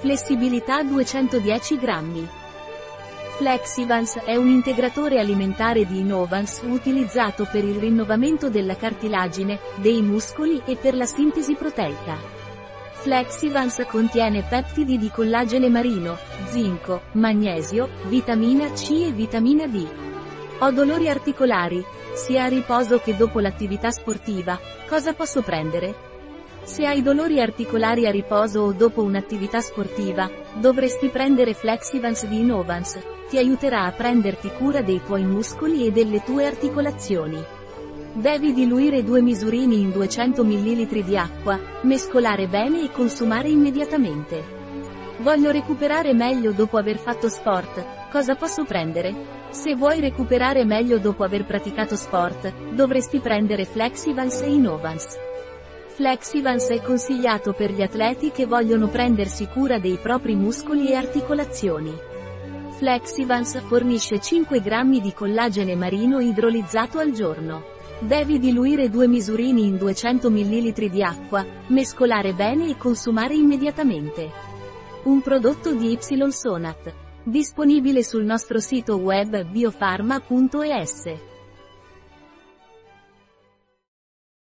Flessibilità 210 grammi. Flexivans è un integratore alimentare di Innovans utilizzato per il rinnovamento della cartilagine, dei muscoli e per la sintesi proteica. Flexivans contiene peptidi di collagene marino, zinco, magnesio, vitamina C e vitamina D. Ho dolori articolari, sia a riposo che dopo l'attività sportiva, cosa posso prendere? Se hai dolori articolari a riposo o dopo un'attività sportiva, dovresti prendere Flexivans di Innovans, ti aiuterà a prenderti cura dei tuoi muscoli e delle tue articolazioni. Devi diluire due misurini in 200 ml di acqua, mescolare bene e consumare immediatamente. Voglio recuperare meglio dopo aver fatto sport, cosa posso prendere? Se vuoi recuperare meglio dopo aver praticato sport, dovresti prendere Flexivans e Innovans. Flexivans è consigliato per gli atleti che vogliono prendersi cura dei propri muscoli e articolazioni. Flexivans fornisce 5 grammi di collagene marino idrolizzato al giorno. Devi diluire due misurini in 200 ml di acqua, mescolare bene e consumare immediatamente. Un prodotto di Y Sonat. Disponibile sul nostro sito web biofarma.es.